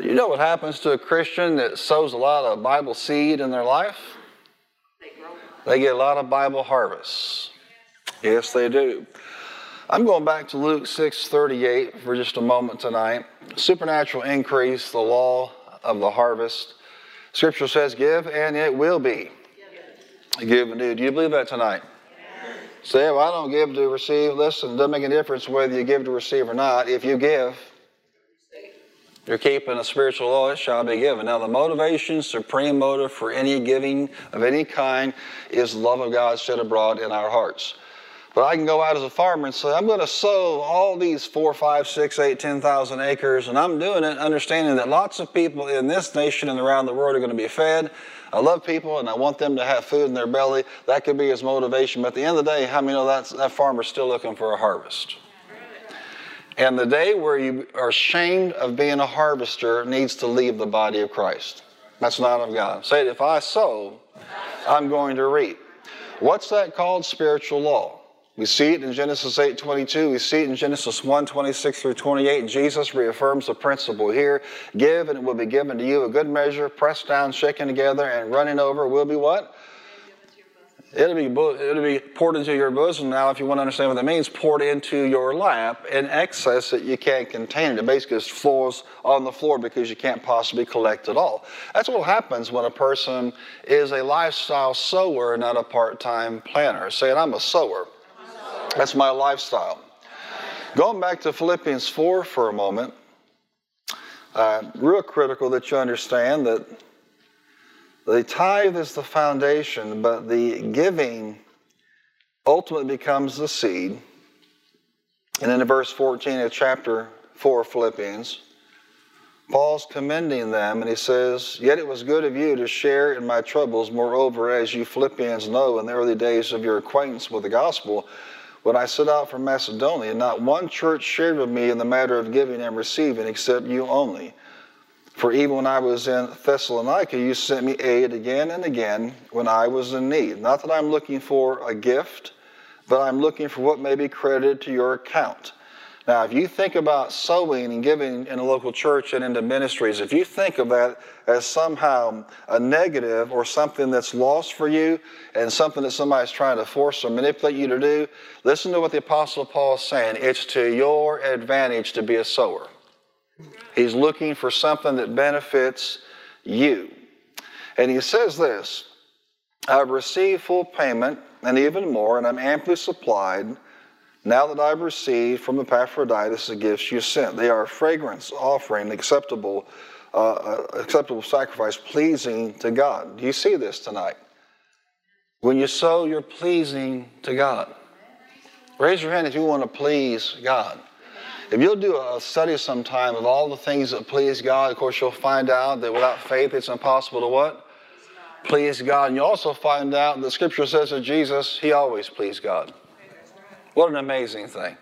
You know what happens to a Christian that sows a lot of Bible seed in their life? They get a lot of Bible harvests. Yes, they do. I'm going back to Luke 6:38 for just a moment tonight. Supernatural increase, the law of the harvest. Scripture says, "Give and it will be." Give and do. Do you believe that tonight? Say, well, I don't give to receive. Listen, it doesn't make a difference whether you give to receive or not. If you give, you're keeping a spiritual law, it shall be given. Now, the motivation, supreme motive for any giving of any kind is the love of God shed abroad in our hearts. But I can go out as a farmer and say, I'm going to sow all these four, five, six, eight, ten thousand acres, and I'm doing it understanding that lots of people in this nation and around the world are going to be fed. I love people and I want them to have food in their belly. That could be his motivation. But at the end of the day, how many know that's, that farmer's still looking for a harvest? And the day where you are ashamed of being a harvester needs to leave the body of Christ. That's not of God. Say if I sow, I'm going to reap. What's that called? Spiritual law. We see it in Genesis 8:22. We see it in Genesis 1:26 through 28. Jesus reaffirms the principle here: "Give, and it will be given to you a good measure, pressed down, shaken together, and running over will be what? It'll be, it'll be poured into your bosom. Now, if you want to understand what that means, poured into your lap in excess that you can't contain it. It basically just falls on the floor because you can't possibly collect it all. That's what happens when a person is a lifestyle sower, not a part time planner. Saying, I'm a sower. That's my lifestyle. Going back to Philippians 4 for a moment, uh, real critical that you understand that the tithe is the foundation, but the giving ultimately becomes the seed. And in verse 14 of chapter 4 of Philippians, Paul's commending them, and he says, Yet it was good of you to share in my troubles. Moreover, as you Philippians know, in the early days of your acquaintance with the gospel, when I set out from Macedonia, not one church shared with me in the matter of giving and receiving, except you only. For even when I was in Thessalonica, you sent me aid again and again when I was in need. Not that I'm looking for a gift, but I'm looking for what may be credited to your account. Now, if you think about sowing and giving in a local church and into ministries, if you think of that as somehow a negative or something that's lost for you and something that somebody's trying to force or manipulate you to do, listen to what the Apostle Paul is saying. It's to your advantage to be a sower. He's looking for something that benefits you. And he says this I've received full payment and even more, and I'm amply supplied now that I've received from Epaphroditus the gifts you sent. They are a fragrance offering, acceptable, uh, uh, acceptable sacrifice, pleasing to God. Do you see this tonight? When you sow, you're pleasing to God. Raise your hand if you want to please God. If you'll do a study sometime of all the things that please God, of course, you'll find out that without faith it's impossible to what? Please God. And you also find out that Scripture says that Jesus, He always pleased God. What an amazing thing.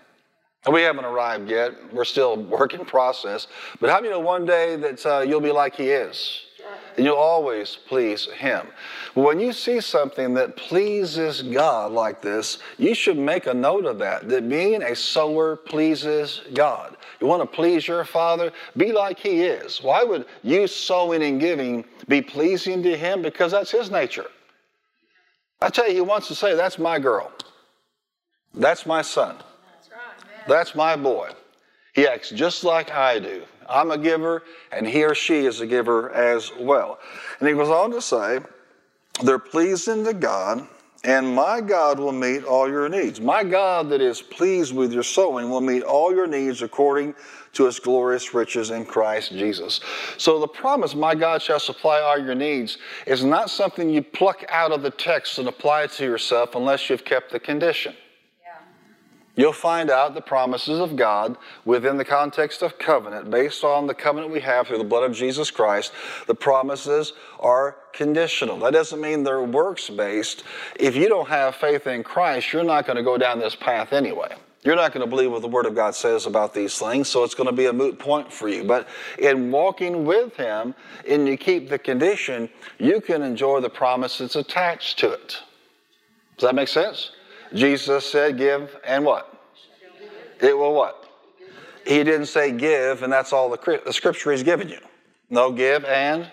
And we haven't arrived yet. We're still work in process. But how many know one day that uh, you'll be like He is? And you'll always please Him. When you see something that pleases God like this, you should make a note of that, that being a sower pleases God. You want to please your Father? Be like He is. Why would you sowing and giving be pleasing to Him? Because that's His nature. I tell you, He wants to say, That's my girl. That's my son. That's, right, that's my boy. He acts just like I do. I'm a giver, and he or she is a giver as well. And he goes on to say, they're pleasing to God, and my God will meet all your needs. My God that is pleased with your sowing will meet all your needs according to his glorious riches in Christ Jesus. So the promise, my God shall supply all your needs, is not something you pluck out of the text and apply to yourself unless you've kept the condition you'll find out the promises of God within the context of covenant, based on the covenant we have through the blood of Jesus Christ. The promises are conditional. That doesn't mean they're works based. If you don't have faith in Christ, you're not going to go down this path anyway. You're not going to believe what the Word of God says about these things, so it's going to be a moot point for you. But in walking with Him, and you keep the condition, you can enjoy the promise that's attached to it. Does that make sense? Jesus said, Give and what? It will what? He didn't say give, and that's all the, the scripture he's given you. No, give and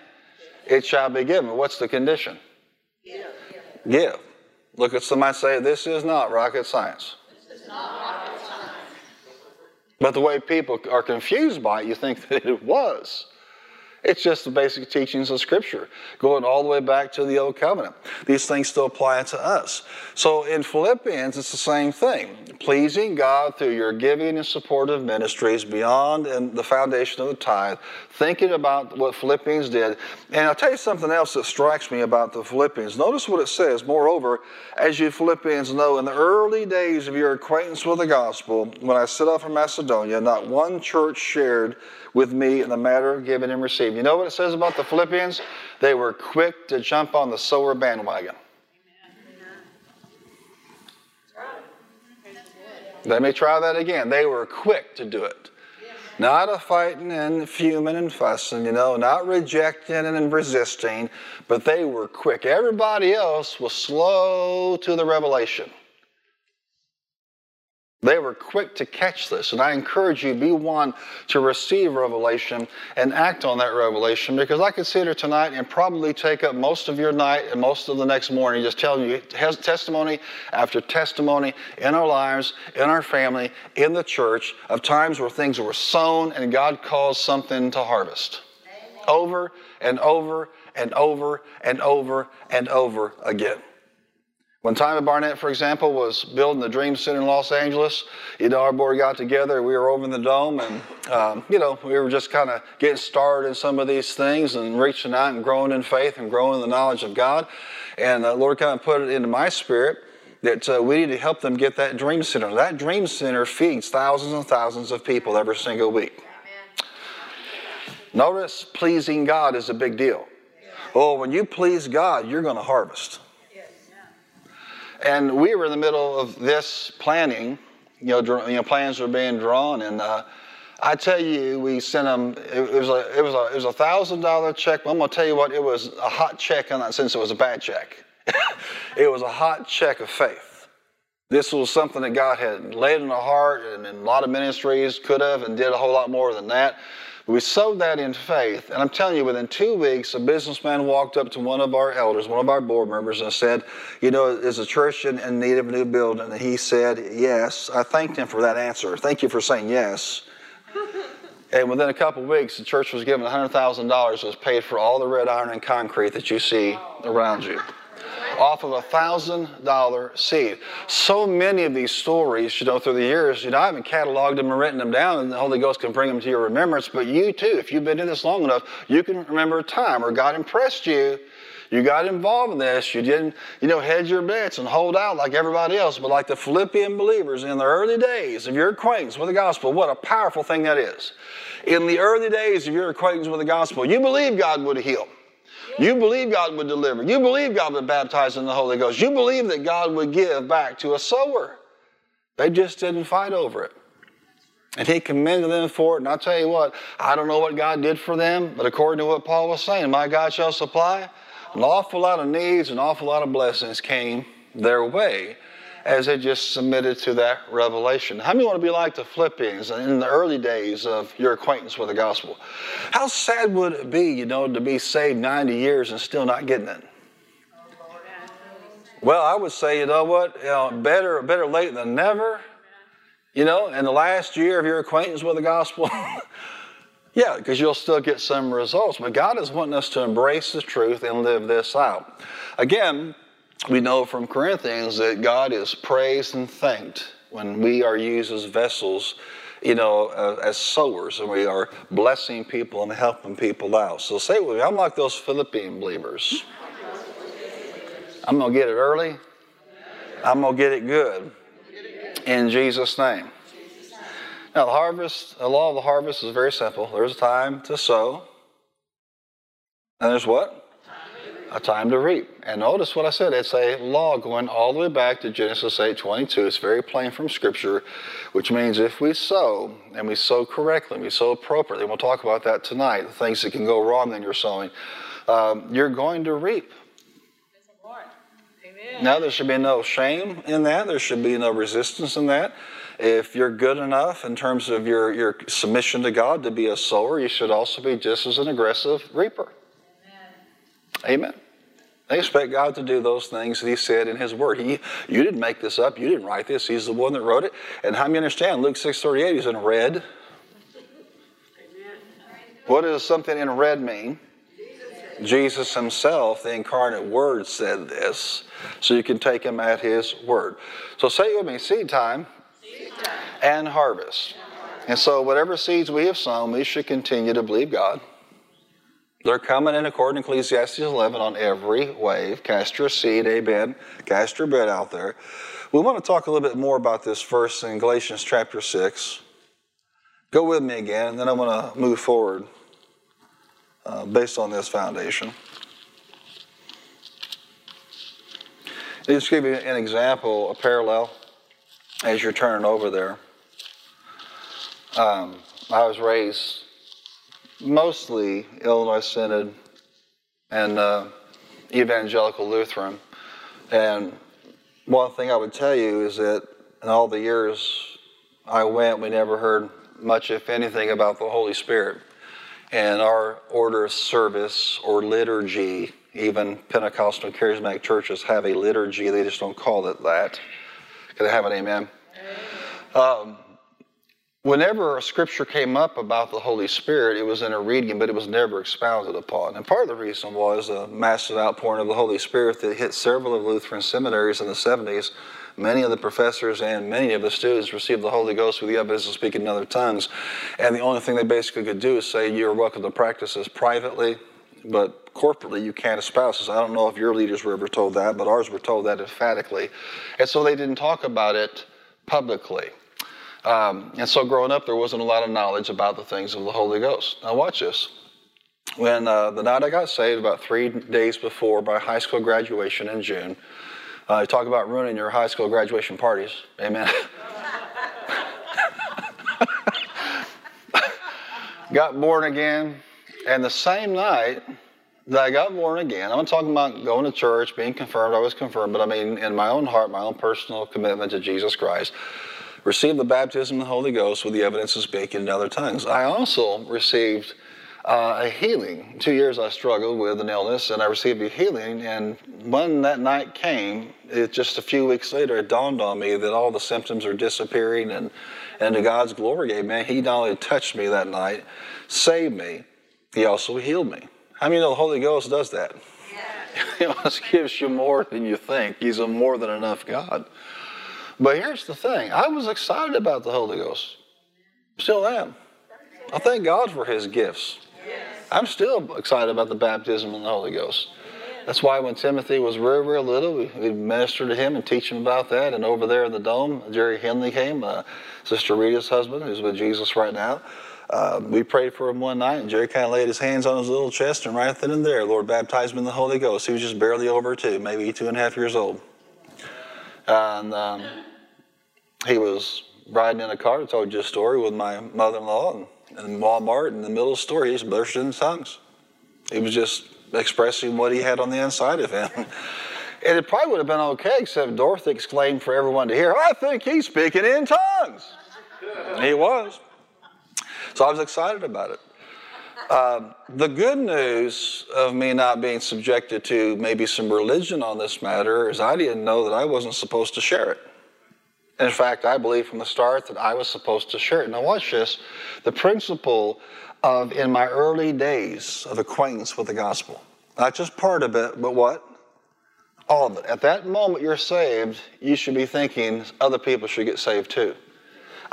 it shall be given. What's the condition? Give. Give. Look at somebody say, This is not rocket science. But the way people are confused by it, you think that it was. It's just the basic teachings of Scripture, going all the way back to the Old Covenant. These things still apply to us. So in Philippians, it's the same thing. Pleasing God through your giving and supportive ministries beyond and the foundation of the tithe, thinking about what Philippians did. And I'll tell you something else that strikes me about the Philippians. Notice what it says. Moreover, as you Philippians know, in the early days of your acquaintance with the gospel, when I set off from Macedonia, not one church shared with me in the matter of giving and receiving. You know what it says about the Philippians? They were quick to jump on the sower bandwagon. Let me try that again. They were quick to do it. Not a fighting and fuming and fussing, you know, not rejecting and resisting, but they were quick. Everybody else was slow to the revelation. They were quick to catch this, and I encourage you be one to receive revelation and act on that revelation because I could sit here tonight and probably take up most of your night and most of the next morning just telling you testimony after testimony in our lives, in our family, in the church of times where things were sown and God caused something to harvest. Amen. Over and over and over and over and over again. When Tommy Barnett, for example, was building the Dream Center in Los Angeles, you know, our board got together. We were over in the dome, and um, you know, we were just kind of getting started in some of these things and reaching out and growing in faith and growing in the knowledge of God. And the Lord kind of put it into my spirit that uh, we need to help them get that Dream Center. That Dream Center feeds thousands and thousands of people every single week. Amen. Notice pleasing God is a big deal. Oh, when you please God, you're going to harvest. And we were in the middle of this planning. You know, dr- you know plans were being drawn, and uh, I tell you, we sent them. It, was a it was a it was a thousand dollar check. But I'm gonna tell you what. It was a hot check in that sense. It was a bad check. it was a hot check of faith. This was something that God had laid in the heart, and, and a lot of ministries could have and did a whole lot more than that. We sowed that in faith, and I'm telling you, within two weeks, a businessman walked up to one of our elders, one of our board members, and said, You know, is a church in, in need of a new building? And he said, Yes. I thanked him for that answer. Thank you for saying yes. and within a couple of weeks, the church was given $100,000 was paid for all the red iron and concrete that you see around you off of a thousand dollar seed. So many of these stories, you know, through the years, you know, I haven't cataloged them and written them down, and the Holy Ghost can bring them to your remembrance. But you too, if you've been in this long enough, you can remember a time where God impressed you. You got involved in this. You didn't, you know, hedge your bets and hold out like everybody else, but like the Philippian believers in the early days of your acquaintance with the gospel. What a powerful thing that is. In the early days of your acquaintance with the gospel, you believe God would heal. You believe God would deliver. You believe God would baptize in the Holy Ghost. You believe that God would give back to a sower. They just didn't fight over it. And he commended them for it. And I'll tell you what, I don't know what God did for them, but according to what Paul was saying, my God shall supply. An awful lot of needs, an awful lot of blessings came their way as they just submitted to that revelation. How many want to be like the Philippians in the early days of your acquaintance with the gospel? How sad would it be, you know, to be saved 90 years and still not getting it? Well, I would say, you know what, you know, better better late than never. You know, in the last year of your acquaintance with the gospel, yeah, because you'll still get some results. But God is wanting us to embrace the truth and live this out. Again, we know from Corinthians that God is praised and thanked when we are used as vessels, you know, uh, as sowers, and we are blessing people and helping people out. So say with me, I'm like those Philippian believers. I'm going to get it early. I'm going to get it good. In Jesus' name. Now, the harvest, the law of the harvest is very simple. There's a time to sow, and there's what? A time to reap. And notice what I said, it's a law going all the way back to Genesis 8:22. It's very plain from Scripture, which means if we sow, and we sow correctly, we sow appropriately, we'll talk about that tonight, the things that can go wrong in your sowing, um, you're going to reap. Now, there should be no shame in that. There should be no resistance in that. if you're good enough in terms of your, your submission to God to be a sower, you should also be just as an aggressive reaper. Amen. Amen. They expect God to do those things that He said in His Word. He, you didn't make this up. You didn't write this. He's the one that wrote it. And how many understand Luke 6.38 is in red? What does something in red mean? Jesus himself, the incarnate word, said this. So you can take him at his word. So say it with me seed time. and harvest. And so, whatever seeds we have sown, we should continue to believe God. They're coming in according to Ecclesiastes 11 on every wave. Cast your seed, amen. Cast your bread out there. We want to talk a little bit more about this verse in Galatians chapter 6. Go with me again, and then I want to move forward uh, based on this foundation. I'll just give you an example, a parallel, as you're turning over there. Um, I was raised mostly Illinois Synod and uh, Evangelical Lutheran. And one thing I would tell you is that in all the years I went, we never heard much, if anything, about the Holy Spirit. And our order of service or liturgy, even Pentecostal charismatic churches have a liturgy, they just don't call it that. Can I have an amen? Um, whenever a scripture came up about the Holy Spirit, it was in a reading, but it was never expounded upon. And part of the reason was a massive outpouring of the Holy Spirit that hit several of Lutheran seminaries in the 70s Many of the professors and many of the students received the Holy Ghost with the evidence of speaking in other tongues. And the only thing they basically could do is say, You're welcome to practice this privately, but corporately you can't espouse this. I don't know if your leaders were ever told that, but ours were told that emphatically. And so they didn't talk about it publicly. Um, and so growing up, there wasn't a lot of knowledge about the things of the Holy Ghost. Now, watch this. When uh, the night I got saved, about three days before my high school graduation in June, uh, talk about ruining your high school graduation parties. Amen. got born again, and the same night that I got born again, I'm not talking about going to church, being confirmed, I was confirmed, but I mean in my own heart, my own personal commitment to Jesus Christ, received the baptism of the Holy Ghost with the evidence of speaking in other tongues. I also received uh, a healing. Two years I struggled with an illness, and I received a healing. And when that night came, it just a few weeks later, it dawned on me that all the symptoms are disappearing, and and to God's glory, man, He not only touched me that night, saved me, He also healed me. How many know the Holy Ghost does that? Yeah. he almost gives you more than you think. He's a more than enough God. But here's the thing: I was excited about the Holy Ghost. Still am. I thank God for His gifts. I'm still excited about the baptism in the Holy Ghost. That's why when Timothy was very, very little, we, we ministered to him and teach him about that. And over there in the dome, Jerry Henley came, uh, Sister Rita's husband, who's with Jesus right now. Uh, we prayed for him one night, and Jerry kind of laid his hands on his little chest, and right then and there, Lord baptized him in the Holy Ghost. He was just barely over two, maybe two and a half years old. And um, he was riding in a car, I told you a story, with my mother in law, and Walmart in the middle of the store, he was bursting in tongues. He was just expressing what he had on the inside of him. And it probably would have been okay, except Dorothy exclaimed for everyone to hear, I think he's speaking in tongues. And he was. So I was excited about it. Uh, the good news of me not being subjected to maybe some religion on this matter is I didn't know that I wasn't supposed to share it. In fact, I believe from the start that I was supposed to share it. Now, watch this. The principle of in my early days of acquaintance with the gospel, not just part of it, but what? All of it. At that moment you're saved, you should be thinking other people should get saved too.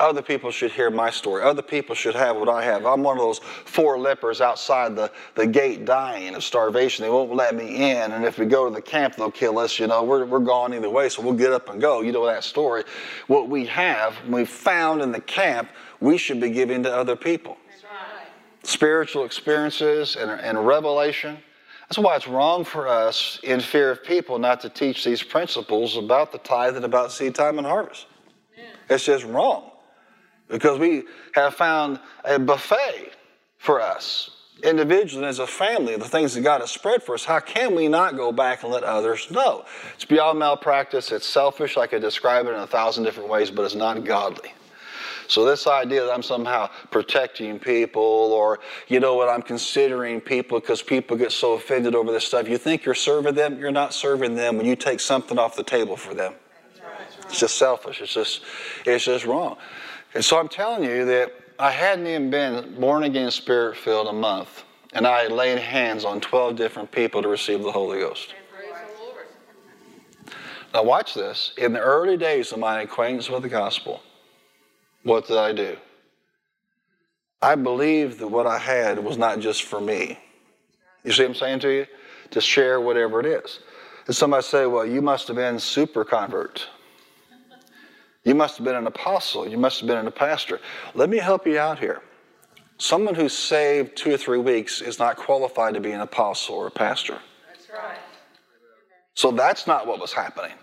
Other people should hear my story. Other people should have what I have. I'm one of those four lepers outside the, the gate dying of starvation. They won't let me in. And if we go to the camp, they'll kill us. You know, we're, we're gone either way, so we'll get up and go. You know that story. What we have, we found in the camp, we should be giving to other people. Right. Spiritual experiences and, and revelation. That's why it's wrong for us, in fear of people, not to teach these principles about the tithe and about seed time and harvest. Yeah. It's just wrong because we have found a buffet for us. individually and as a family, the things that God has spread for us, how can we not go back and let others know? It's beyond malpractice. It's selfish. I could describe it in a thousand different ways, but it's not godly. So this idea that I'm somehow protecting people or, you know what, I'm considering people because people get so offended over this stuff. You think you're serving them, you're not serving them when you take something off the table for them. It's just selfish. It's just, it's just wrong. And so I'm telling you that I hadn't even been born again, spirit filled a month, and I had laid hands on 12 different people to receive the Holy Ghost. Now, watch this. In the early days of my acquaintance with the gospel, what did I do? I believed that what I had was not just for me. You see what I'm saying to you? To share whatever it is. And somebody say, well, you must have been super convert. You must have been an apostle. You must have been a pastor. Let me help you out here. Someone who's saved two or three weeks is not qualified to be an apostle or a pastor. That's right. So that's not what was happening.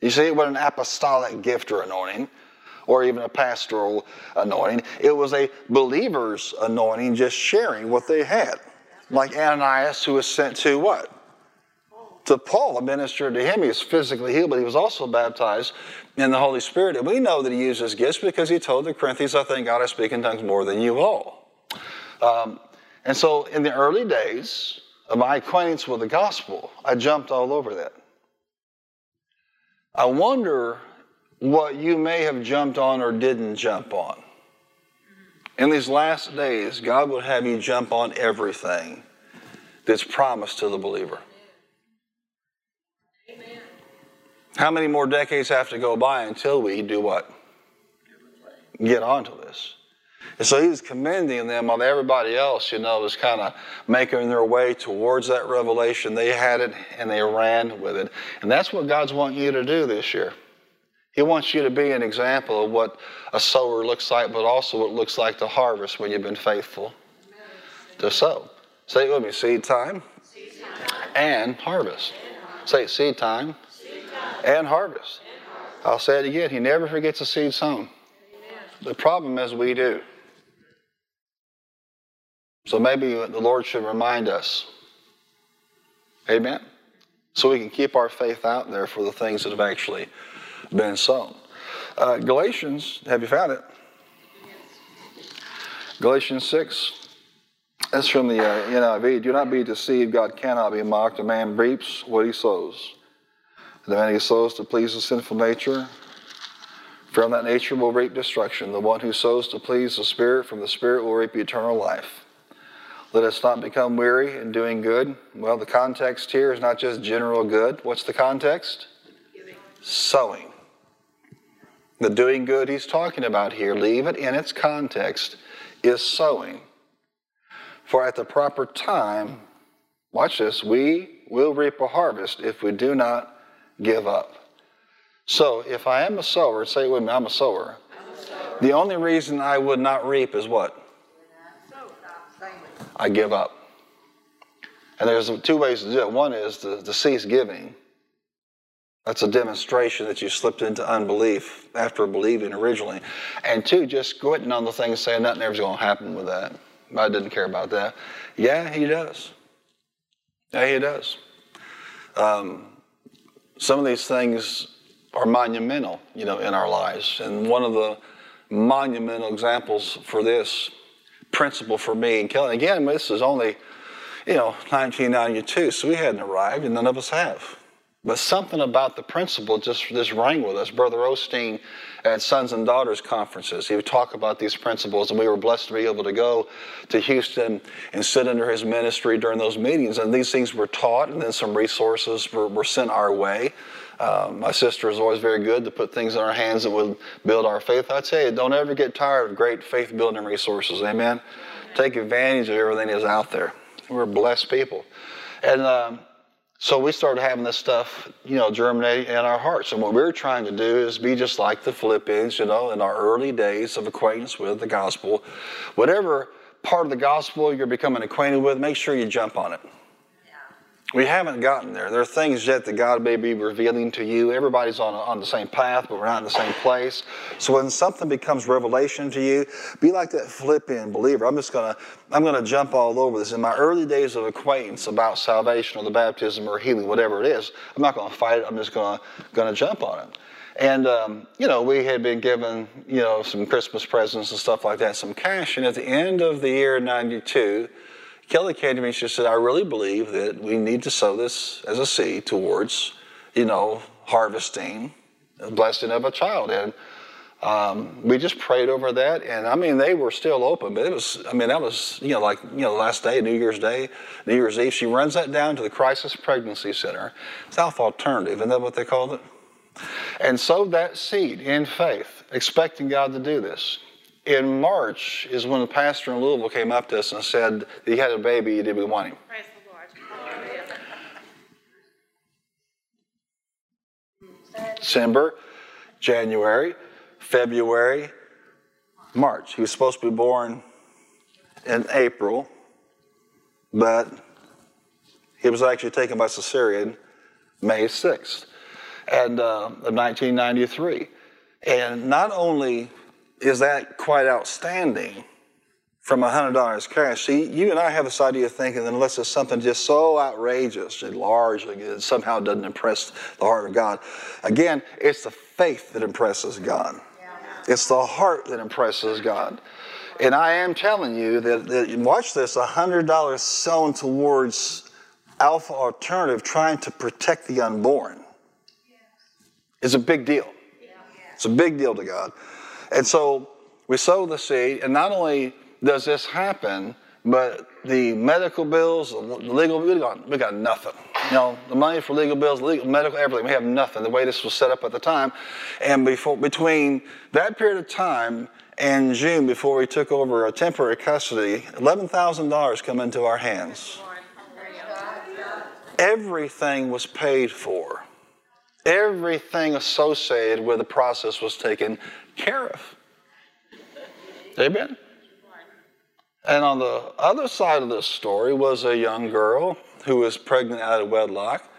You see, it was an apostolic gift or anointing or even a pastoral anointing. It was a believer's anointing, just sharing what they had. Like Ananias, who was sent to what? To Paul, a minister to him. He was physically healed, but he was also baptized in the Holy Spirit. And we know that he used his gifts because he told the Corinthians, I think God I speak in tongues more than you all. Um, and so in the early days of my acquaintance with the gospel, I jumped all over that. I wonder what you may have jumped on or didn't jump on. In these last days, God will have you jump on everything that's promised to the believer. Amen. How many more decades have to go by until we do what? Get onto this. And so he was commending them while everybody else, you know, was kind of making their way towards that revelation. They had it and they ran with it. And that's what God's wanting you to do this year. He wants you to be an example of what a sower looks like, but also what it looks like to harvest when you've been faithful to sow. Say it with me seed time, seed time. And, harvest. and harvest. Say seed time, seed time. And, harvest. I'll say it again. He never forgets a seed sown. The problem is we do. So maybe the Lord should remind us. Amen. So we can keep our faith out there for the things that have actually been sown. Uh, Galatians, have you found it? Galatians 6. That's from the uh, NIV. Do not be deceived. God cannot be mocked. A man reaps what he sows. The man who sows to please the sinful nature, from that nature will reap destruction. The one who sows to please the Spirit, from the Spirit will reap eternal life. Let us not become weary in doing good. Well, the context here is not just general good. What's the context? Giving. Sowing. The doing good he's talking about here, leave it in its context, is sowing. For at the proper time, watch this, we will reap a harvest if we do not give up. So if I am a sower, say with me, I'm a sower. I'm a sower. The only reason I would not reap is what? I give up. And there's two ways to do it. One is to, to cease giving. That's a demonstration that you slipped into unbelief after believing originally. And two, just quitting on the things saying nothing ever's going to happen with that. I didn't care about that. Yeah, he does. Yeah, he does. Um, some of these things are monumental, you know, in our lives. And one of the monumental examples for this principle for me and Kelly, again, this is only, you know, 1992, so we hadn't arrived, and none of us have. But something about the principle just, just rang with us. Brother Osteen at Sons and Daughters conferences, he would talk about these principles, and we were blessed to be able to go to Houston and sit under his ministry during those meetings. And these things were taught, and then some resources were, were sent our way. Um, my sister is always very good to put things in our hands that would build our faith. I tell you, don't ever get tired of great faith building resources. Amen? Amen. Take advantage of everything that's out there. We're blessed people. And um, so we started having this stuff, you know, germinate in our hearts. And what we are trying to do is be just like the Philippians, you know, in our early days of acquaintance with the gospel. Whatever part of the gospel you're becoming acquainted with, make sure you jump on it. We haven't gotten there. There are things yet that God may be revealing to you. Everybody's on, on the same path, but we're not in the same place. So when something becomes revelation to you, be like that Philippian believer. I'm just gonna I'm gonna jump all over this. In my early days of acquaintance about salvation or the baptism or healing, whatever it is, I'm not gonna fight it. I'm just gonna gonna jump on it. And um, you know, we had been given you know some Christmas presents and stuff like that, some cash. And at the end of the year '92 Kelly came to me and she said, I really believe that we need to sow this as a seed towards, you know, harvesting the blessing of a child. And um, we just prayed over that. And I mean, they were still open, but it was, I mean, that was, you know, like, you know, last day, New Year's Day, New Year's Eve. She runs that down to the Crisis Pregnancy Center, South Alternative. Isn't that what they called it? And sowed that seed in faith, expecting God to do this in March is when the pastor in Louisville came up to us and said he had a baby, did we want him? Praise the Lord. December, January, February, March. He was supposed to be born in April, but he was actually taken by cesarean May 6th and, uh, of 1993. And not only is that quite outstanding from $100 cash? See, you and I have this idea of thinking that unless it's something just so outrageous and large, it somehow doesn't impress the heart of God. Again, it's the faith that impresses God. It's the heart that impresses God. And I am telling you that, that watch this $100 sown towards Alpha Alternative trying to protect the unborn is a big deal. It's a big deal to God. And so we sow the seed, and not only does this happen, but the medical bills, the legal, we got, we got nothing. You know, the money for legal bills, legal, medical, everything, we have nothing. The way this was set up at the time, and before between that period of time and June, before we took over a temporary custody, eleven thousand dollars come into our hands. Everything was paid for. Everything associated with the process was taken care of. Amen. And on the other side of this story was a young girl who was pregnant out of wedlock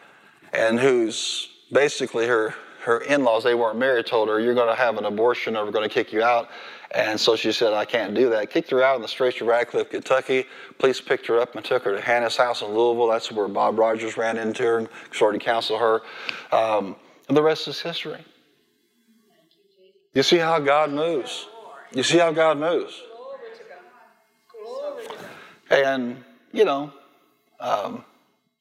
and who's basically her, her in laws, they weren't married, told her, You're going to have an abortion or we're going to kick you out. And so she said, I can't do that. Kicked her out in the streets of Radcliff, Kentucky. Police picked her up and took her to Hannah's house in Louisville. That's where Bob Rogers ran into her and started to counsel her. Um, and the rest is history. You see how God moves. You see how God moves. And, you know, um,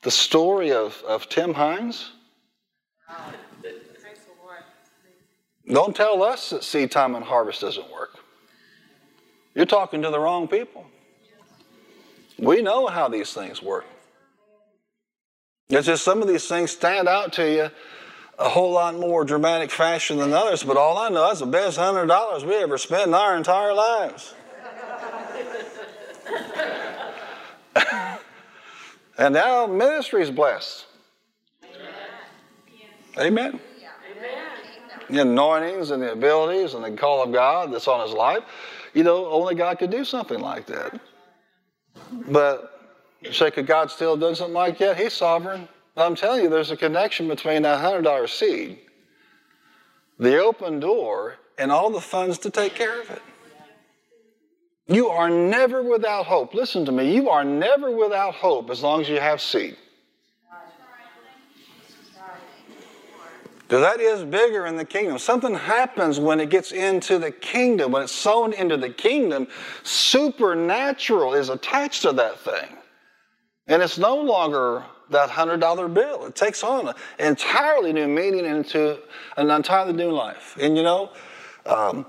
the story of, of Tim Hines. Don't tell us that seed time and harvest doesn't work. You're talking to the wrong people. We know how these things work. It's just some of these things stand out to you a whole lot more dramatic fashion than others, but all I know that's the best hundred dollars we ever spent in our entire lives. and now ministry is blessed. Amen. Amen. The anointings and the abilities and the call of God that's on his life. You know, only God could do something like that. But say, could God still do something like that? He's sovereign. I'm telling you, there's a connection between that $100 seed, the open door, and all the funds to take care of it. You are never without hope. Listen to me. You are never without hope as long as you have seed. Because that is bigger in the kingdom. Something happens when it gets into the kingdom. When it's sown into the kingdom, supernatural is attached to that thing. And it's no longer that $100 bill. It takes on an entirely new meaning into an entirely new life. And you know, um,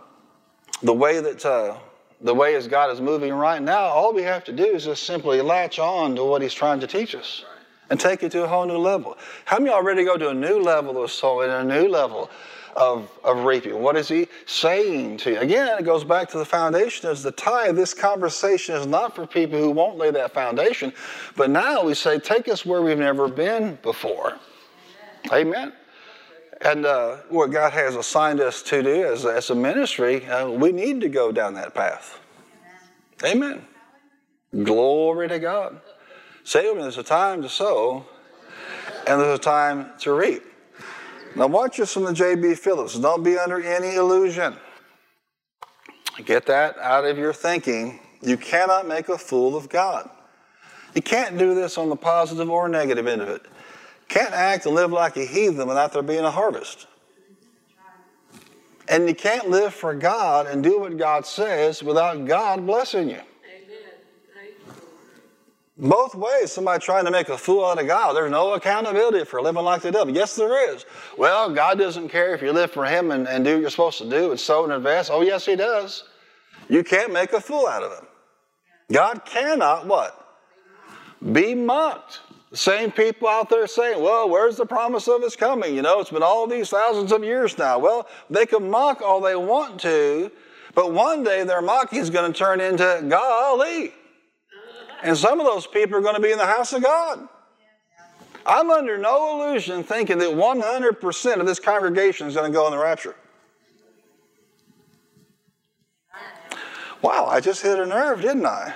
the way that uh, the way as God is moving right now, all we have to do is just simply latch on to what He's trying to teach us and take it to a whole new level. How many already go to a new level of soul and a new level of, of reaping. What is he saying to you? Again, it goes back to the foundation as the tithe. This conversation is not for people who won't lay that foundation, but now we say, take us where we've never been before. Amen. And uh, what God has assigned us to do as, as a ministry, uh, we need to go down that path. Amen. Glory to God. Say, when there's a time to sow and there's a time to reap. Now, watch this from the J.B. Phillips. Don't be under any illusion. Get that out of your thinking. You cannot make a fool of God. You can't do this on the positive or negative end of it. Can't act and live like a heathen without there being a harvest. And you can't live for God and do what God says without God blessing you. Both ways, somebody trying to make a fool out of God. There's no accountability for living like the devil. Yes, there is. Well, God doesn't care if you live for Him and, and do what you're supposed to do and sow and invest. Oh, yes, He does. You can't make a fool out of Him. God cannot what? Be mocked. The same people out there saying, well, where's the promise of His coming? You know, it's been all these thousands of years now. Well, they can mock all they want to, but one day their mocking is going to turn into golly. And some of those people are going to be in the house of God. I'm under no illusion thinking that 100% of this congregation is going to go in the rapture. Wow, I just hit a nerve, didn't I?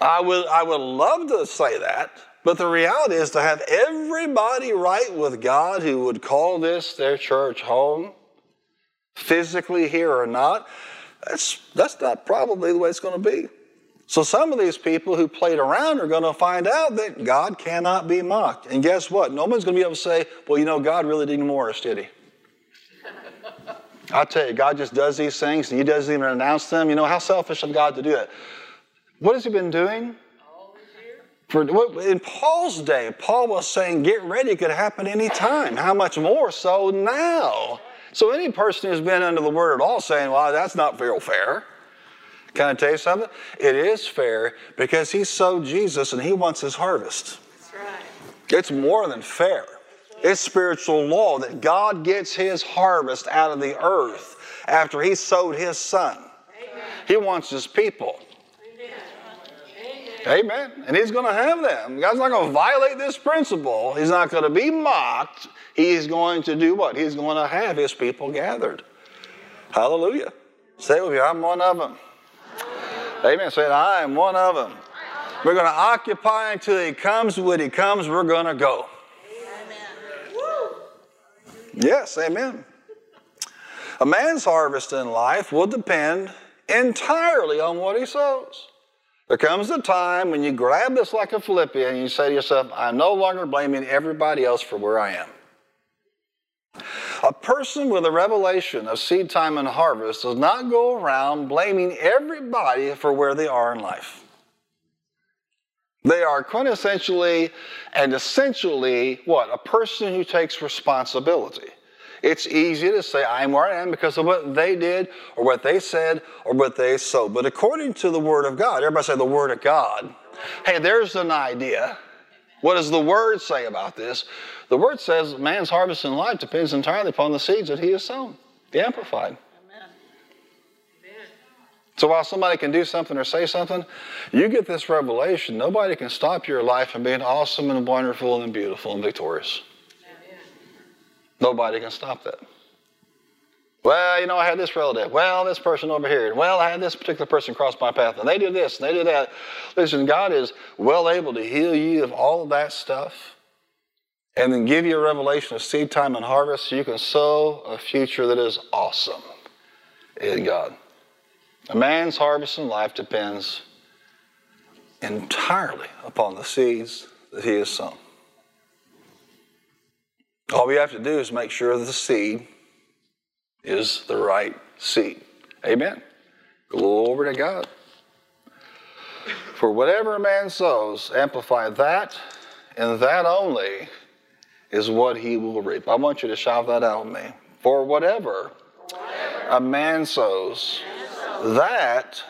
I would, I would love to say that, but the reality is to have everybody right with God who would call this their church home, physically here or not, that's, that's not probably the way it's going to be. So some of these people who played around are going to find out that God cannot be mocked. And guess what? No one's going to be able to say, well, you know, God really didn't Morris, did he? I tell you, God just does these things and he doesn't even announce them. You know, how selfish of God to do that. What has he been doing? For in Paul's day, Paul was saying, "Get ready; it could happen any time." How much more so now? So any person who's been under the word at all, saying, "Well, that's not real fair," Can I tell you something? It is fair because he sowed Jesus and he wants his harvest. That's right. It's more than fair. It's spiritual law that God gets his harvest out of the earth after he sowed his son. Amen. He wants his people. Amen. Amen. And he's going to have them. God's not going to violate this principle. He's not going to be mocked. He's going to do what? He's going to have his people gathered. Hallelujah. Say with me, I'm one of them. Amen. Said, I am one of them. We're going to occupy until he comes. When he comes, we're going to go. Amen. Yes, amen. A man's harvest in life will depend entirely on what he sows. There comes a time when you grab this like a Philippian and you say to yourself, I'm no longer blaming everybody else for where I am. A person with a revelation of seed time and harvest does not go around blaming everybody for where they are in life. They are quintessentially and essentially what? A person who takes responsibility. It's easy to say, I'm where I am because of what they did or what they said or what they sowed. But according to the Word of God, everybody say the Word of God. Hey, there's an idea. What does the Word say about this? The word says man's harvest in life depends entirely upon the seeds that he has sown. The Amplified. Amen. So while somebody can do something or say something, you get this revelation. Nobody can stop your life from being awesome and wonderful and beautiful and victorious. Amen. Nobody can stop that. Well, you know, I had this relative. Well, this person over here. Well, I had this particular person cross my path, and they do this and they do that. Listen, God is well able to heal you of all of that stuff and then give you a revelation of seed time and harvest so you can sow a future that is awesome in God. A man's harvest in life depends entirely upon the seeds that he has sown. All we have to do is make sure that the seed is the right seed. Amen. Glory to God. For whatever a man sows, amplify that and that only is what he will reap. I want you to shout that out with me. For whatever, whatever. a man sows, man that, that,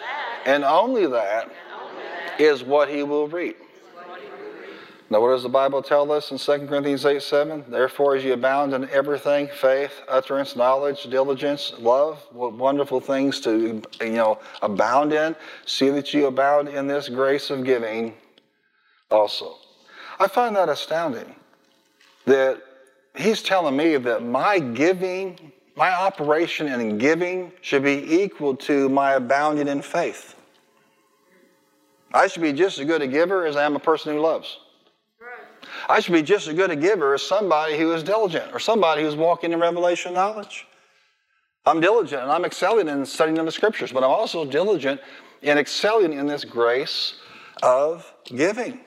and only that, and only that is what he will reap. Now, what does the Bible tell us in 2 Corinthians 8 7? Therefore, as you abound in everything faith, utterance, knowledge, diligence, love, what wonderful things to you know abound in. See that you abound in this grace of giving also. I find that astounding that he's telling me that my giving, my operation in giving should be equal to my abounding in faith. I should be just as good a giver as I am a person who loves. I should be just as good a giver as somebody who is diligent or somebody who's walking in revelation knowledge. I'm diligent and I'm excelling in studying the scriptures, but I'm also diligent in excelling in this grace of giving.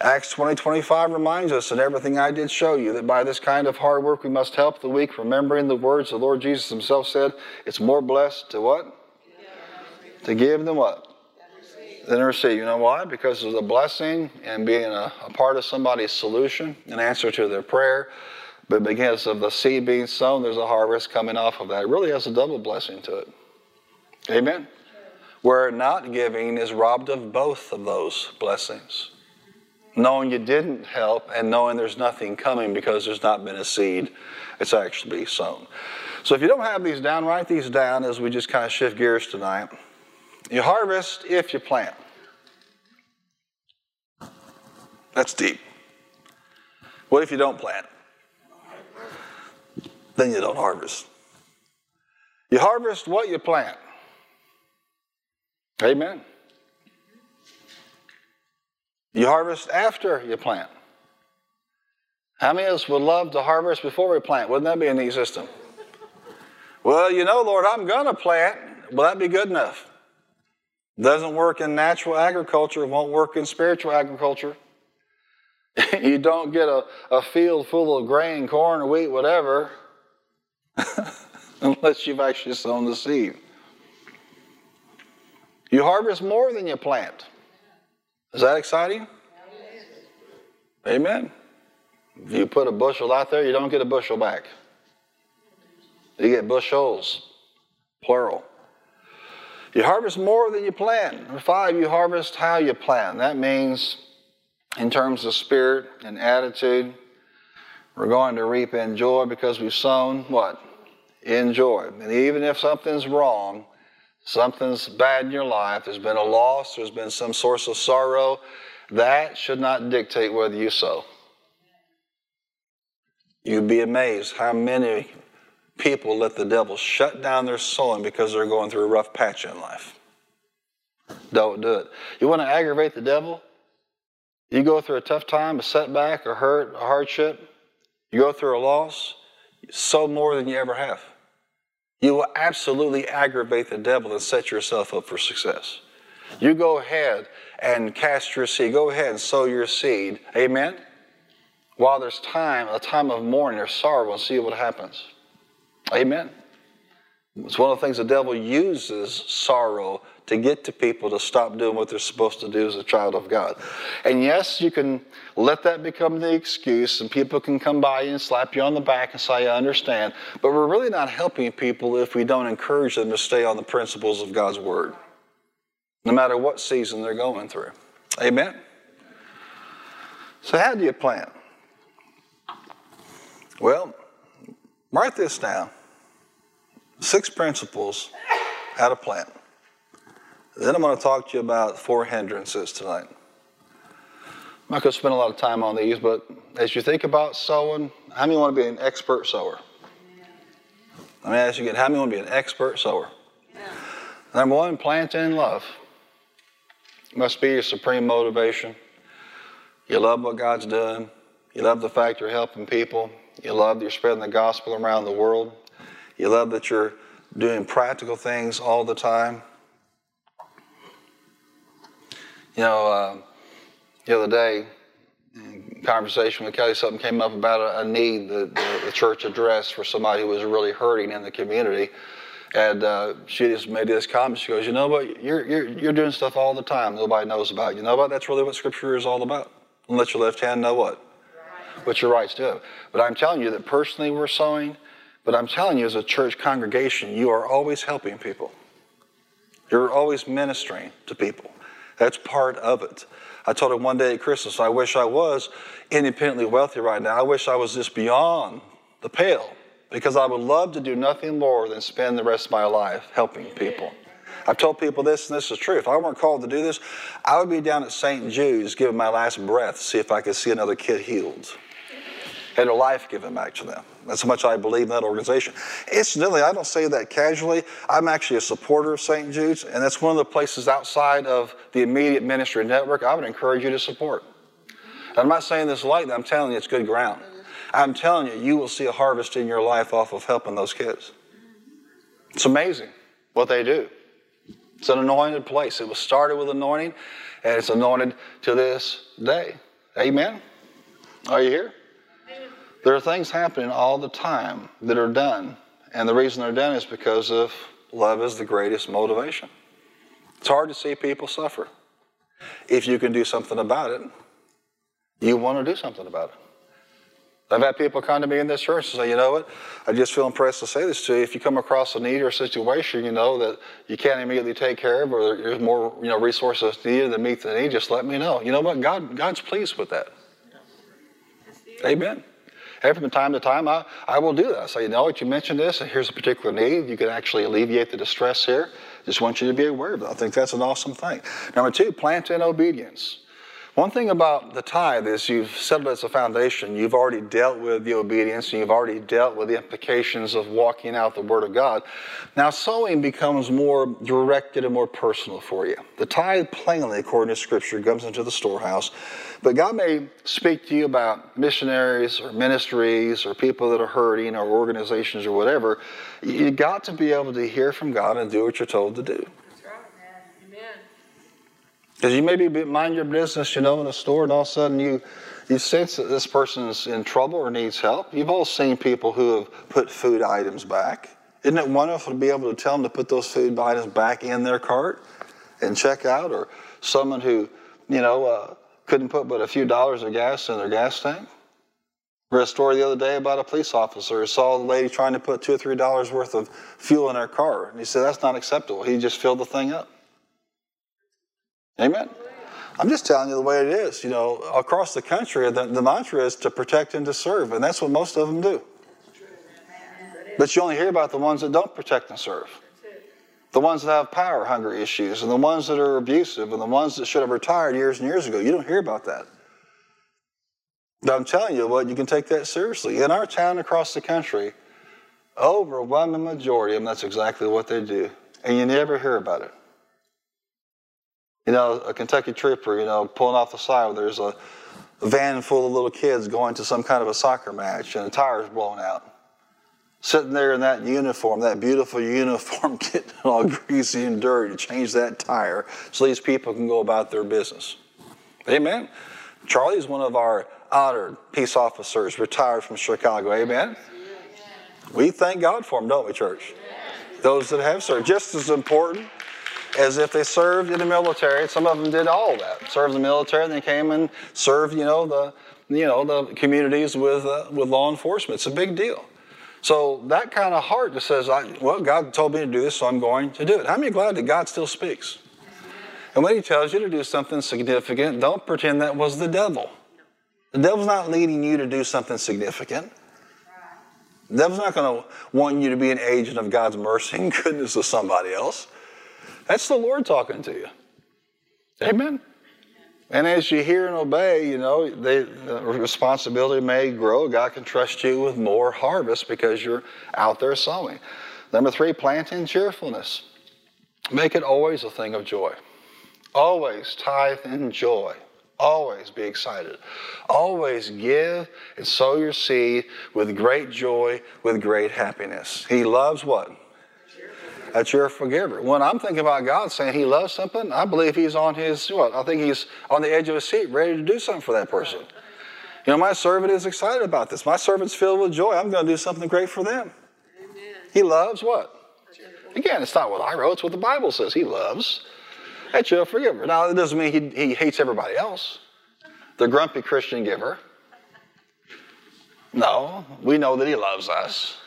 Acts 20 25 reminds us, and everything I did show you, that by this kind of hard work we must help the weak, remembering the words the Lord Jesus himself said, it's more blessed to what? To give than what? To receive. You know why? Because of the blessing and being a, a part of somebody's solution, an answer to their prayer. But because of the seed being sown, there's a harvest coming off of that. It really has a double blessing to it. Amen? Where not giving is robbed of both of those blessings knowing you didn't help and knowing there's nothing coming because there's not been a seed it's actually sown. So if you don't have these down, write these down as we just kind of shift gears tonight. You harvest if you plant. That's deep. What if you don't plant? Then you don't harvest. You harvest what you plant. Amen. You harvest after you plant. How many of us would love to harvest before we plant? Wouldn't that be a neat system? Well, you know, Lord, I'm going to plant. Will that be good enough? Doesn't work in natural agriculture, won't work in spiritual agriculture. you don't get a, a field full of grain, corn, or wheat, whatever, unless you've actually sown the seed. You harvest more than you plant. Is that exciting? Amen. If you put a bushel out there, you don't get a bushel back. You get bushels, plural. You harvest more than you plant. Number five, you harvest how you plant. That means, in terms of spirit and attitude, we're going to reap in joy because we've sown what? In joy. And even if something's wrong, something's bad in your life, there's been a loss, there's been some source of sorrow, that should not dictate whether you sow. You'd be amazed how many people let the devil shut down their sowing because they're going through a rough patch in life. Don't do it. You want to aggravate the devil? You go through a tough time, a setback, a hurt, a hardship, you go through a loss, sow more than you ever have you will absolutely aggravate the devil and set yourself up for success. You go ahead and cast your seed. Go ahead and sow your seed. Amen? While there's time, a time of mourning or sorrow, and see what happens. Amen? It's one of the things the devil uses sorrow to get to people to stop doing what they're supposed to do as a child of God. And yes, you can let that become the excuse, and people can come by and slap you on the back and say, I understand. But we're really not helping people if we don't encourage them to stay on the principles of God's Word, no matter what season they're going through. Amen? So, how do you plant? Well, write this down six principles how to plant. Then I'm going to talk to you about four hindrances tonight. I'm not going to spend a lot of time on these, but as you think about sowing, how many want to be an expert sower? Let me ask you again, how many want to be an expert sower? Yeah. Number one, plant in love. Must be your supreme motivation. You love what God's doing. You love the fact you're helping people. You love that you're spreading the gospel around the world. You love that you're doing practical things all the time. You know, uh, the other day, conversation with Kelly, something came up about a, a need that the, the, church addressed for somebody who was really hurting in the community. And uh, she just made this comment. She goes, "You know what? You're, you're, you're doing stuff all the time nobody knows about. You know what? That's really what Scripture is all about. And let your left hand know what? What your rights do. But I'm telling you that personally we're sowing, but I'm telling you as a church congregation, you are always helping people. You're always ministering to people. That's part of it. I told him one day at Christmas, I wish I was independently wealthy right now. I wish I was just beyond the pale because I would love to do nothing more than spend the rest of my life helping people. I've told people this, and this is true. If I weren't called to do this, I would be down at St. Jude's giving my last breath to see if I could see another kid healed and their life given back to them. That's how much I believe in that organization. Incidentally, I don't say that casually. I'm actually a supporter of St. Jude's, and that's one of the places outside of the immediate ministry network I would encourage you to support. I'm not saying this lightly, I'm telling you it's good ground. I'm telling you, you will see a harvest in your life off of helping those kids. It's amazing what they do. It's an anointed place. It was started with anointing, and it's anointed to this day. Amen? Are you here? There are things happening all the time that are done, and the reason they're done is because of love is the greatest motivation. It's hard to see people suffer. If you can do something about it, you want to do something about it. I've had people come to me in this church and say, you know what, I just feel impressed to say this to you. If you come across a need or a situation, you know, that you can't immediately take care of or there's more, you know, resources needed to meet the need, just let me know. You know what? God, God's pleased with that. Amen. And from time to time, I, I will do that. Say, you know what, you mentioned this, and here's a particular need. You can actually alleviate the distress here. Just want you to be aware of that. I think that's an awesome thing. Number two, plant in obedience. One thing about the tithe is you've set it as a foundation. You've already dealt with the obedience and you've already dealt with the implications of walking out the Word of God. Now, sowing becomes more directed and more personal for you. The tithe, plainly, according to Scripture, comes into the storehouse. But God may speak to you about missionaries or ministries or people that are hurting or organizations or whatever. You got to be able to hear from God and do what you're told to do. Because you maybe be mind your business, you know, in a store, and all of a sudden you you sense that this person is in trouble or needs help. You've all seen people who have put food items back. Isn't it wonderful to be able to tell them to put those food items back in their cart and check out? Or someone who, you know, uh, couldn't put but a few dollars of gas in their gas tank. Read a story the other day about a police officer who saw a lady trying to put two or three dollars worth of fuel in her car. And he said, That's not acceptable. He just filled the thing up. Amen. I'm just telling you the way it is. You know, across the country, the, the mantra is to protect and to serve, and that's what most of them do. But you only hear about the ones that don't protect and serve. The ones that have power hunger issues, and the ones that are abusive, and the ones that should have retired years and years ago. You don't hear about that. But I'm telling you what, you can take that seriously. In our town across the country, overwhelming majority of them, that's exactly what they do. And you never hear about it. You know, a Kentucky trooper, you know, pulling off the side, where there's a, a van full of little kids going to some kind of a soccer match and the tire's blown out. Sitting there in that uniform, that beautiful uniform, getting all greasy and dirty to change that tire so these people can go about their business. Amen. Charlie's one of our honored peace officers, retired from Chicago. Amen. We thank God for him, don't we, church? Those that have served. Just as important as if they served in the military. Some of them did all that. Served the military, and they came and served, you know, the you know the communities with uh, with law enforcement. It's a big deal. So that kind of heart that says, I, "Well, God told me to do this, so I'm going to do it." How many glad that God still speaks? And when He tells you to do something significant, don't pretend that was the devil. The devil's not leading you to do something significant. The devil's not going to want you to be an agent of God's mercy and goodness to somebody else. That's the Lord talking to you. Amen. And as you hear and obey, you know, they, the responsibility may grow. God can trust you with more harvest because you're out there sowing. Number three, plant in cheerfulness. Make it always a thing of joy. Always tithe in joy. Always be excited. Always give and sow your seed with great joy, with great happiness. He loves what? That you're a forgiver. When I'm thinking about God saying He loves something, I believe He's on His what? I think He's on the edge of His seat, ready to do something for that person. You know, my servant is excited about this. My servant's filled with joy. I'm going to do something great for them. Amen. He loves what? Again, it's not what I wrote, it's what the Bible says. He loves that you're a forgiver. Now, that doesn't mean he, he hates everybody else. The grumpy Christian giver. No, we know that he loves us.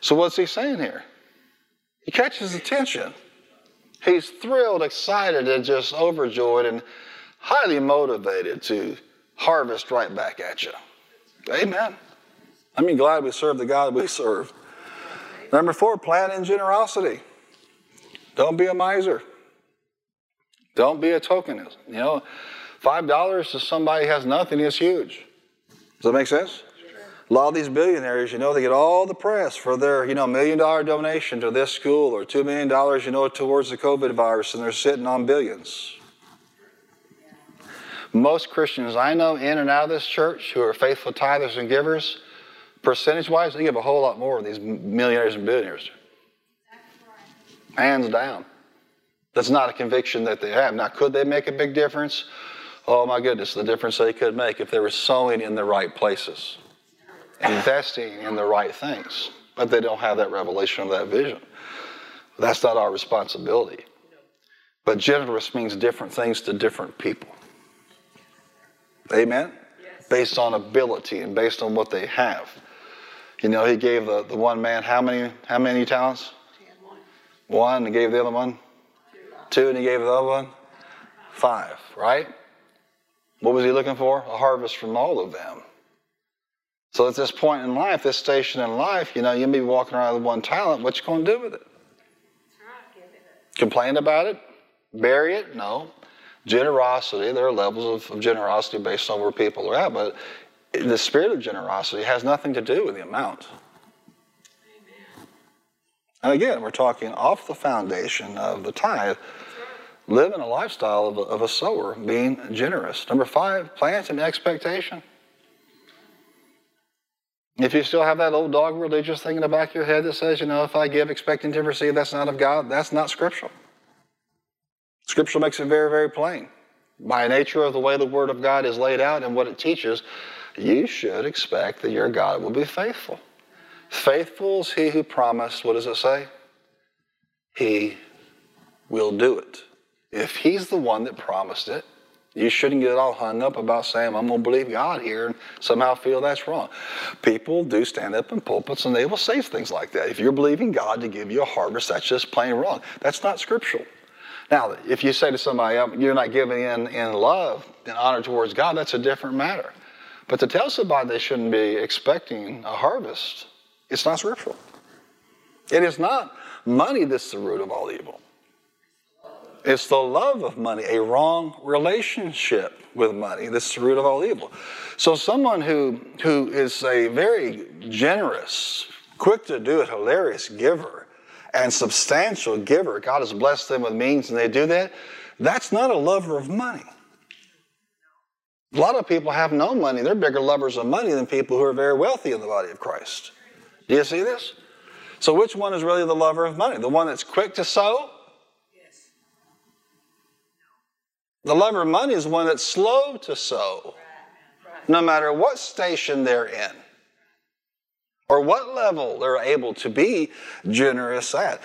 So, what's he saying here? He catches attention. He's thrilled, excited, and just overjoyed and highly motivated to harvest right back at you. Amen. I mean, glad we serve the God we serve. Number four, plan in generosity. Don't be a miser. Don't be a tokenist. You know, five dollars to somebody who has nothing is huge. Does that make sense? A lot of these billionaires, you know, they get all the press for their, you know, million dollar donation to this school or two million dollars, you know, towards the COVID virus, and they're sitting on billions. Most Christians I know in and out of this church who are faithful tithers and givers, percentage wise, they give a whole lot more than these millionaires and billionaires. Hands down. That's not a conviction that they have. Now, could they make a big difference? Oh my goodness, the difference they could make if they were sowing in the right places, investing in the right things. But they don't have that revelation of that vision. That's not our responsibility. But generous means different things to different people. Amen? Yes. Based on ability and based on what they have. You know, he gave the, the one man how many how many talents? One. One, and gave the other one? Two. Two, and he gave the other one? Five, right? What was he looking for? A harvest from all of them. So at this point in life, this station in life, you know, you may be walking around with one talent. What you going to do with it? Complain about it? Bury it? No. Generosity, there are levels of, of generosity based on where people are at, but the spirit of generosity has nothing to do with the amount. And again, we're talking off the foundation of the tithe living a lifestyle of a, of a sower, being generous. Number five, plant an expectation. If you still have that old dog religious thing in the back of your head that says, you know, if I give expecting to receive, that's not of God, that's not scriptural. Scripture makes it very, very plain. By nature of the way the Word of God is laid out and what it teaches, you should expect that your God will be faithful. Faithful is he who promised, what does it say? He will do it. If he's the one that promised it, you shouldn't get all hung up about saying, I'm going to believe God here and somehow feel that's wrong. People do stand up in pulpits and they will say things like that. If you're believing God to give you a harvest, that's just plain wrong. That's not scriptural. Now, if you say to somebody, um, you're not giving in in love and honor towards God, that's a different matter. But to tell somebody they shouldn't be expecting a harvest, it's not scriptural. It is not money that's the root of all evil. It's the love of money, a wrong relationship with money. That's the root of all evil. So someone who who is a very generous, quick to do it, hilarious giver, and substantial giver, God has blessed them with means and they do that, that's not a lover of money. A lot of people have no money. They're bigger lovers of money than people who are very wealthy in the body of Christ. Do you see this? So, which one is really the lover of money? The one that's quick to sow The lover of money is one that's slow to sow, no matter what station they're in or what level they're able to be generous at.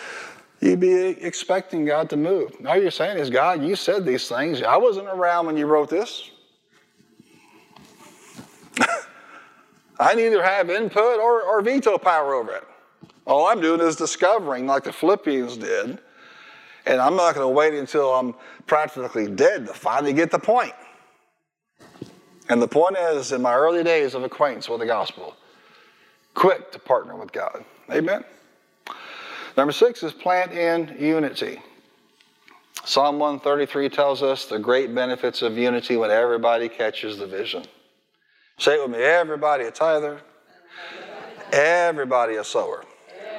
You'd be expecting God to move. All you're saying is, God, you said these things. I wasn't around when you wrote this. I neither have input or, or veto power over it. All I'm doing is discovering, like the Philippians did, and I'm not going to wait until I'm practically dead to finally get the point. And the point is, in my early days of acquaintance with the gospel, quick to partner with God. Amen. Number six is plant in unity. Psalm 133 tells us the great benefits of unity when everybody catches the vision. Say it with me everybody a tither, everybody a sower.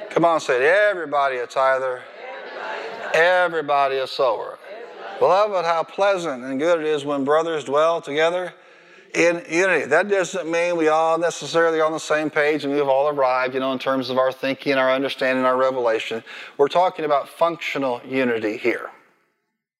Come on, say it. Everybody a tither, Everybody a sower. Beloved, how pleasant and good it is when brothers dwell together in unity. That doesn't mean we all necessarily are on the same page and we've all arrived, you know, in terms of our thinking, our understanding, our revelation. We're talking about functional unity here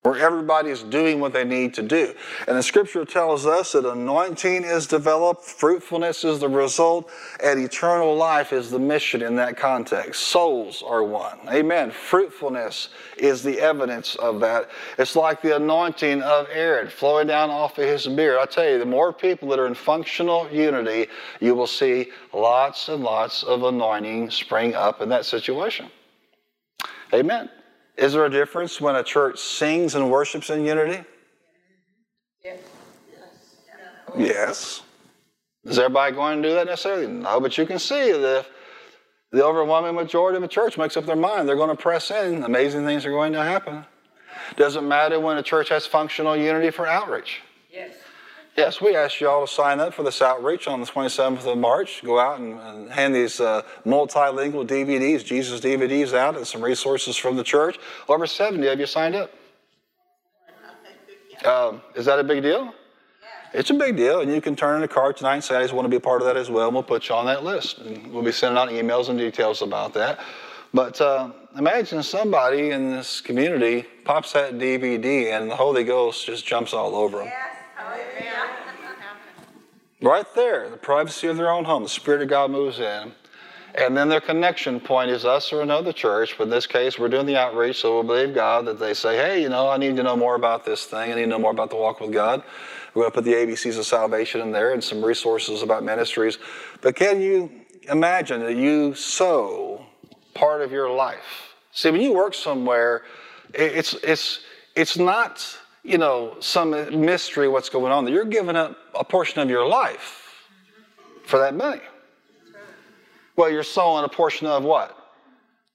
where everybody is doing what they need to do. And the scripture tells us that anointing is developed, fruitfulness is the result, and eternal life is the mission in that context. Souls are one. Amen. Fruitfulness is the evidence of that. It's like the anointing of Aaron flowing down off of his beard. I tell you, the more people that are in functional unity, you will see lots and lots of anointing spring up in that situation. Amen. Is there a difference when a church sings and worships in unity? Yes. Yes. Is everybody going to do that necessarily? No, but you can see that if the overwhelming majority of the church makes up their mind, they're going to press in, amazing things are going to happen. Doesn't matter when a church has functional unity for outreach. Yes. Yes, we asked you all to sign up for this outreach on the 27th of March. Go out and, and hand these uh, multilingual DVDs, Jesus DVDs out, and some resources from the church. Over 70 of you signed up. Um, is that a big deal? It's a big deal, and you can turn in a card tonight and say, I just want to be a part of that as well, and we'll put you on that list. And we'll be sending out emails and details about that. But uh, imagine somebody in this community pops that DVD and the Holy Ghost just jumps all over them. Right there, the privacy of their own home, the Spirit of God moves in. And then their connection point is us or another church. But in this case, we're doing the outreach, so we'll believe God that they say, hey, you know, I need to know more about this thing. I need to know more about the walk with God. We're going to put the ABCs of salvation in there and some resources about ministries. But can you imagine that you sow part of your life? See, when you work somewhere, it's, it's, it's not, you know, some mystery what's going on. You're giving up a portion of your life for that money. Well, you're sowing a portion of what?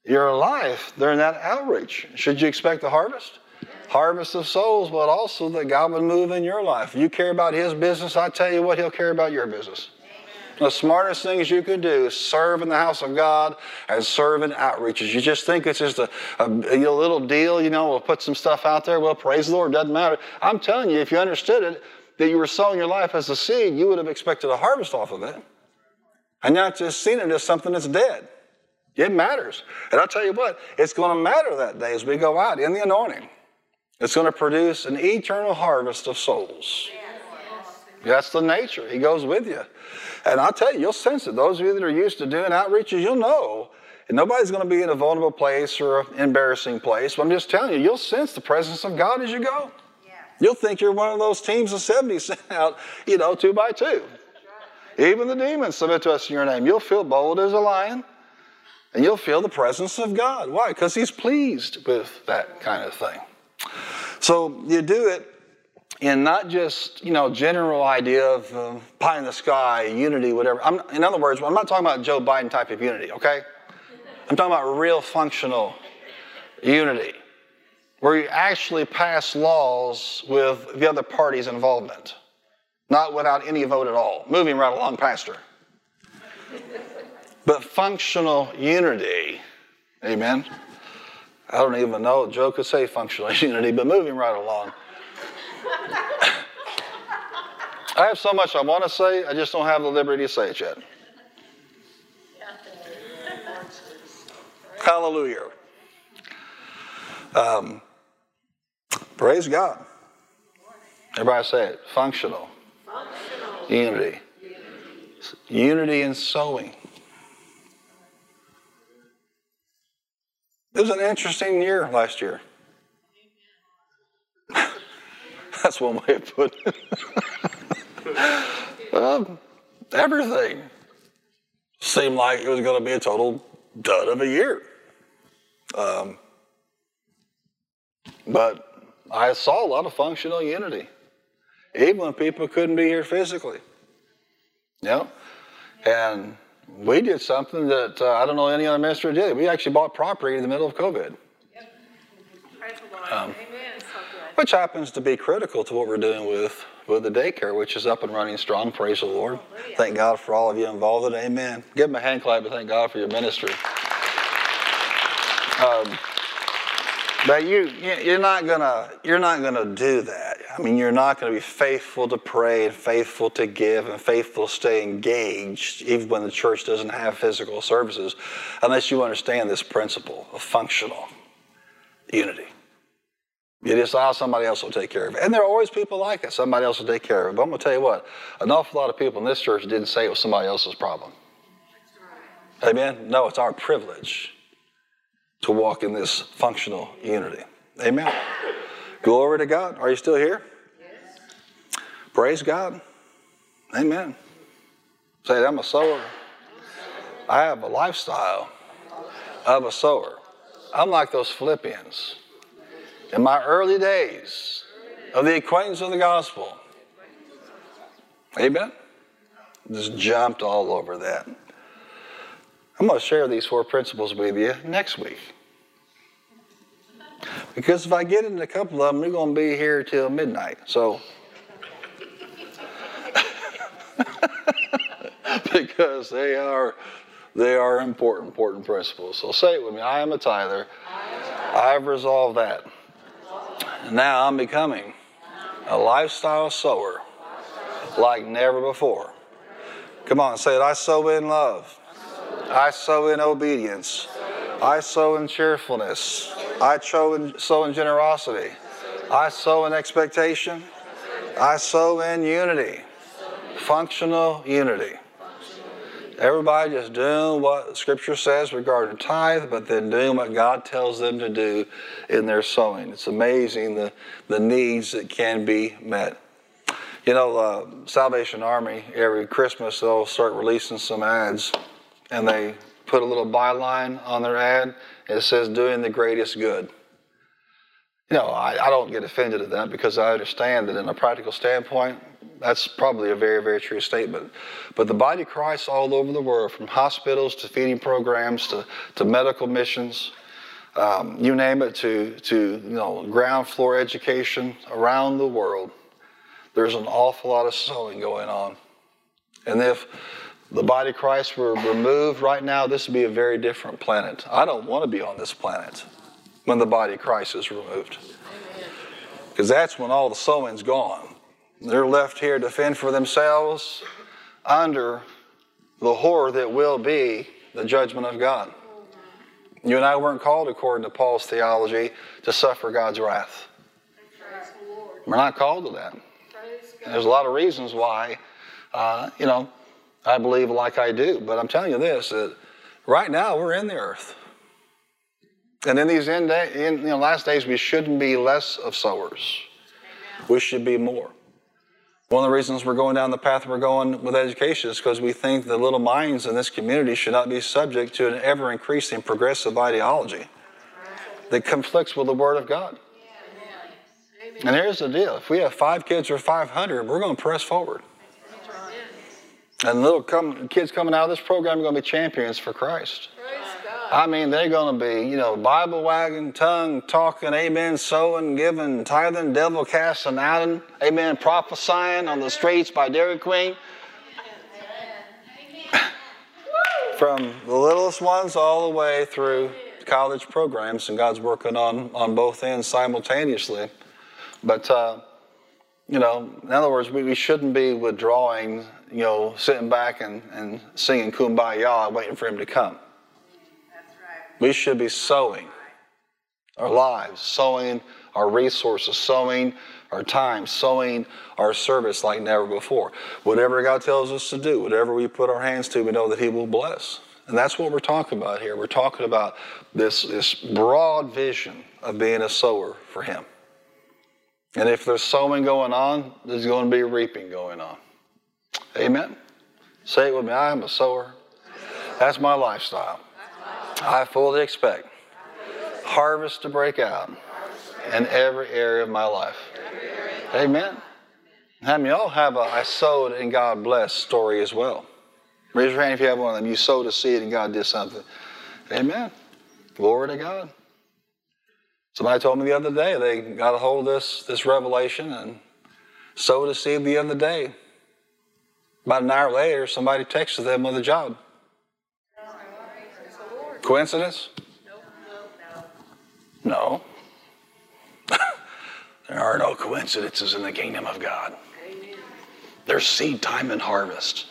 Your life during that outreach. Should you expect a harvest? Harvest of souls, but also that God would move in your life. You care about His business, I tell you what, He'll care about your business. The smartest things you can do is serve in the house of God and serve in outreaches. You just think it's just a, a, a, little deal, you know, we'll put some stuff out there. Well, praise the Lord, doesn't matter. I'm telling you, if you understood it, that you were sowing your life as a seed, you would have expected a harvest off of it and not just seen it as something that's dead. It matters. And I'll tell you what, it's going to matter that day as we go out in the anointing. It's going to produce an eternal harvest of souls. That's the nature. He goes with you. And I'll tell you, you'll sense it. Those of you that are used to doing outreaches, you'll know. And nobody's going to be in a vulnerable place or an embarrassing place. But I'm just telling you, you'll sense the presence of God as you go. You'll think you're one of those teams of 70 sent out, you know, two by two. Even the demons submit to us in your name. You'll feel bold as a lion, and you'll feel the presence of God. Why? Because He's pleased with that kind of thing. So you do it in not just you know general idea of uh, pie in the sky, unity, whatever. I'm, in other words, I'm not talking about Joe Biden type of unity. Okay, I'm talking about real functional unity, where you actually pass laws with the other party's involvement not without any vote at all. Moving right along, Pastor. but functional unity, amen. I don't even know, Joe could say functional unity, but moving right along. I have so much I want to say, I just don't have the liberty to say it yet. Hallelujah. Um, praise God. Everybody say it. Functional. Unity. Unity in sowing. It was an interesting year last year. That's one way of putting it. um, everything seemed like it was going to be a total dud of a year. Um, but I saw a lot of functional unity even when people couldn't be here physically. You know? And we did something that uh, I don't know any other minister did. We actually bought property in the middle of COVID. Yep. Um, which happens to be critical to what we're doing with, with the daycare, which is up and running strong. Praise the Lord. Thank God for all of you involved in it. Amen. Give them a hand clap and thank God for your ministry. Um, but you, you're not gonna, you're not gonna do that. I mean, you're not going to be faithful to pray and faithful to give and faithful to stay engaged, even when the church doesn't have physical services, unless you understand this principle of functional unity. You just allow somebody else will take care of it. And there are always people like it. Somebody else will take care of it. But I'm going to tell you what, an awful lot of people in this church didn't say it was somebody else's problem. Amen? No, it's our privilege to walk in this functional unity. Amen. Glory to God. Are you still here? Yes. Praise God. Amen. Say, I'm a sower. I have a lifestyle of a sower. I'm like those Philippians. In my early days of the acquaintance of the gospel. Amen. Just jumped all over that. I'm going to share these four principles with you next week. Because if I get into a couple of them, we're going to be here till midnight. So, because they are they are important, important principles. So say it with me. I am a tither. I've resolved that. Now I'm becoming a lifestyle sower like never before. Come on, say it. I sow in love. I sow in obedience. I sow in cheerfulness. I sow in, sow in generosity. I sow in expectation. I sow in unity. Functional unity. Everybody just doing what Scripture says regarding tithe, but then doing what God tells them to do in their sowing. It's amazing the, the needs that can be met. You know, uh, Salvation Army, every Christmas, they'll start releasing some ads, and they put a little byline on their ad. It says, Doing the greatest good. Know, I, I don't get offended at that because I understand that in a practical standpoint, that's probably a very, very true statement. But the body of Christ all over the world, from hospitals to feeding programs to, to medical missions, um, you name it, to, to you know, ground floor education around the world, there's an awful lot of sowing going on. And if the body of Christ were removed right now, this would be a very different planet. I don't want to be on this planet when the body of Christ is removed. Because that's when all the sowing's gone. They're left here to fend for themselves under the horror that will be the judgment of God. You and I weren't called, according to Paul's theology, to suffer God's wrath. We're not called to that. There's a lot of reasons why, uh, you know, I believe like I do. But I'm telling you this that right now we're in the earth. And in these end day, in you know, last days, we shouldn't be less of sowers. We should be more. One of the reasons we're going down the path we're going with education is because we think the little minds in this community should not be subject to an ever increasing progressive ideology that conflicts with the Word of God. And here's the deal if we have five kids or 500, we're going to press forward. And little come, kids coming out of this program are going to be champions for Christ. I mean, they're going to be, you know, Bible wagging, tongue talking, amen, sowing, giving, tithing, devil casting out, amen, prophesying on the streets by Dairy Queen. From the littlest ones all the way through college programs, and God's working on, on both ends simultaneously. But, uh, you know, in other words, we, we shouldn't be withdrawing, you know, sitting back and, and singing kumbaya waiting for him to come. We should be sowing our lives, sowing our resources, sowing our time, sowing our service like never before. Whatever God tells us to do, whatever we put our hands to, we know that He will bless. And that's what we're talking about here. We're talking about this, this broad vision of being a sower for Him. And if there's sowing going on, there's going to be reaping going on. Amen. Say it with me I am a sower. That's my lifestyle. I fully expect harvest to break out in every area of my life. Amen. How many y'all have a I sowed and God blessed story as well? Raise your hand if you have one of them. You sowed a seed and God did something. Amen. Glory to God. Somebody told me the other day they got a hold of this, this revelation and sowed a seed the other day. About an hour later, somebody texted them with a job. Coincidence? No. there are no coincidences in the kingdom of God. There's seed time and harvest.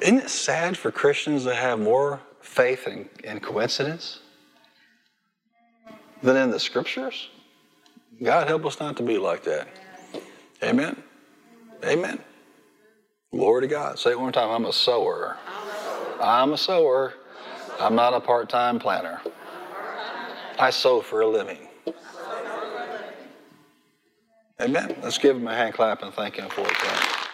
Isn't it sad for Christians to have more faith in, in coincidence? than in the scriptures? God help us not to be like that. Amen. Amen. Glory to God. Say it one time. I'm a sower. I'm a sower. I'm not a part time planner. I sow for a living. Amen. Let's give him a hand clap and thank him for it.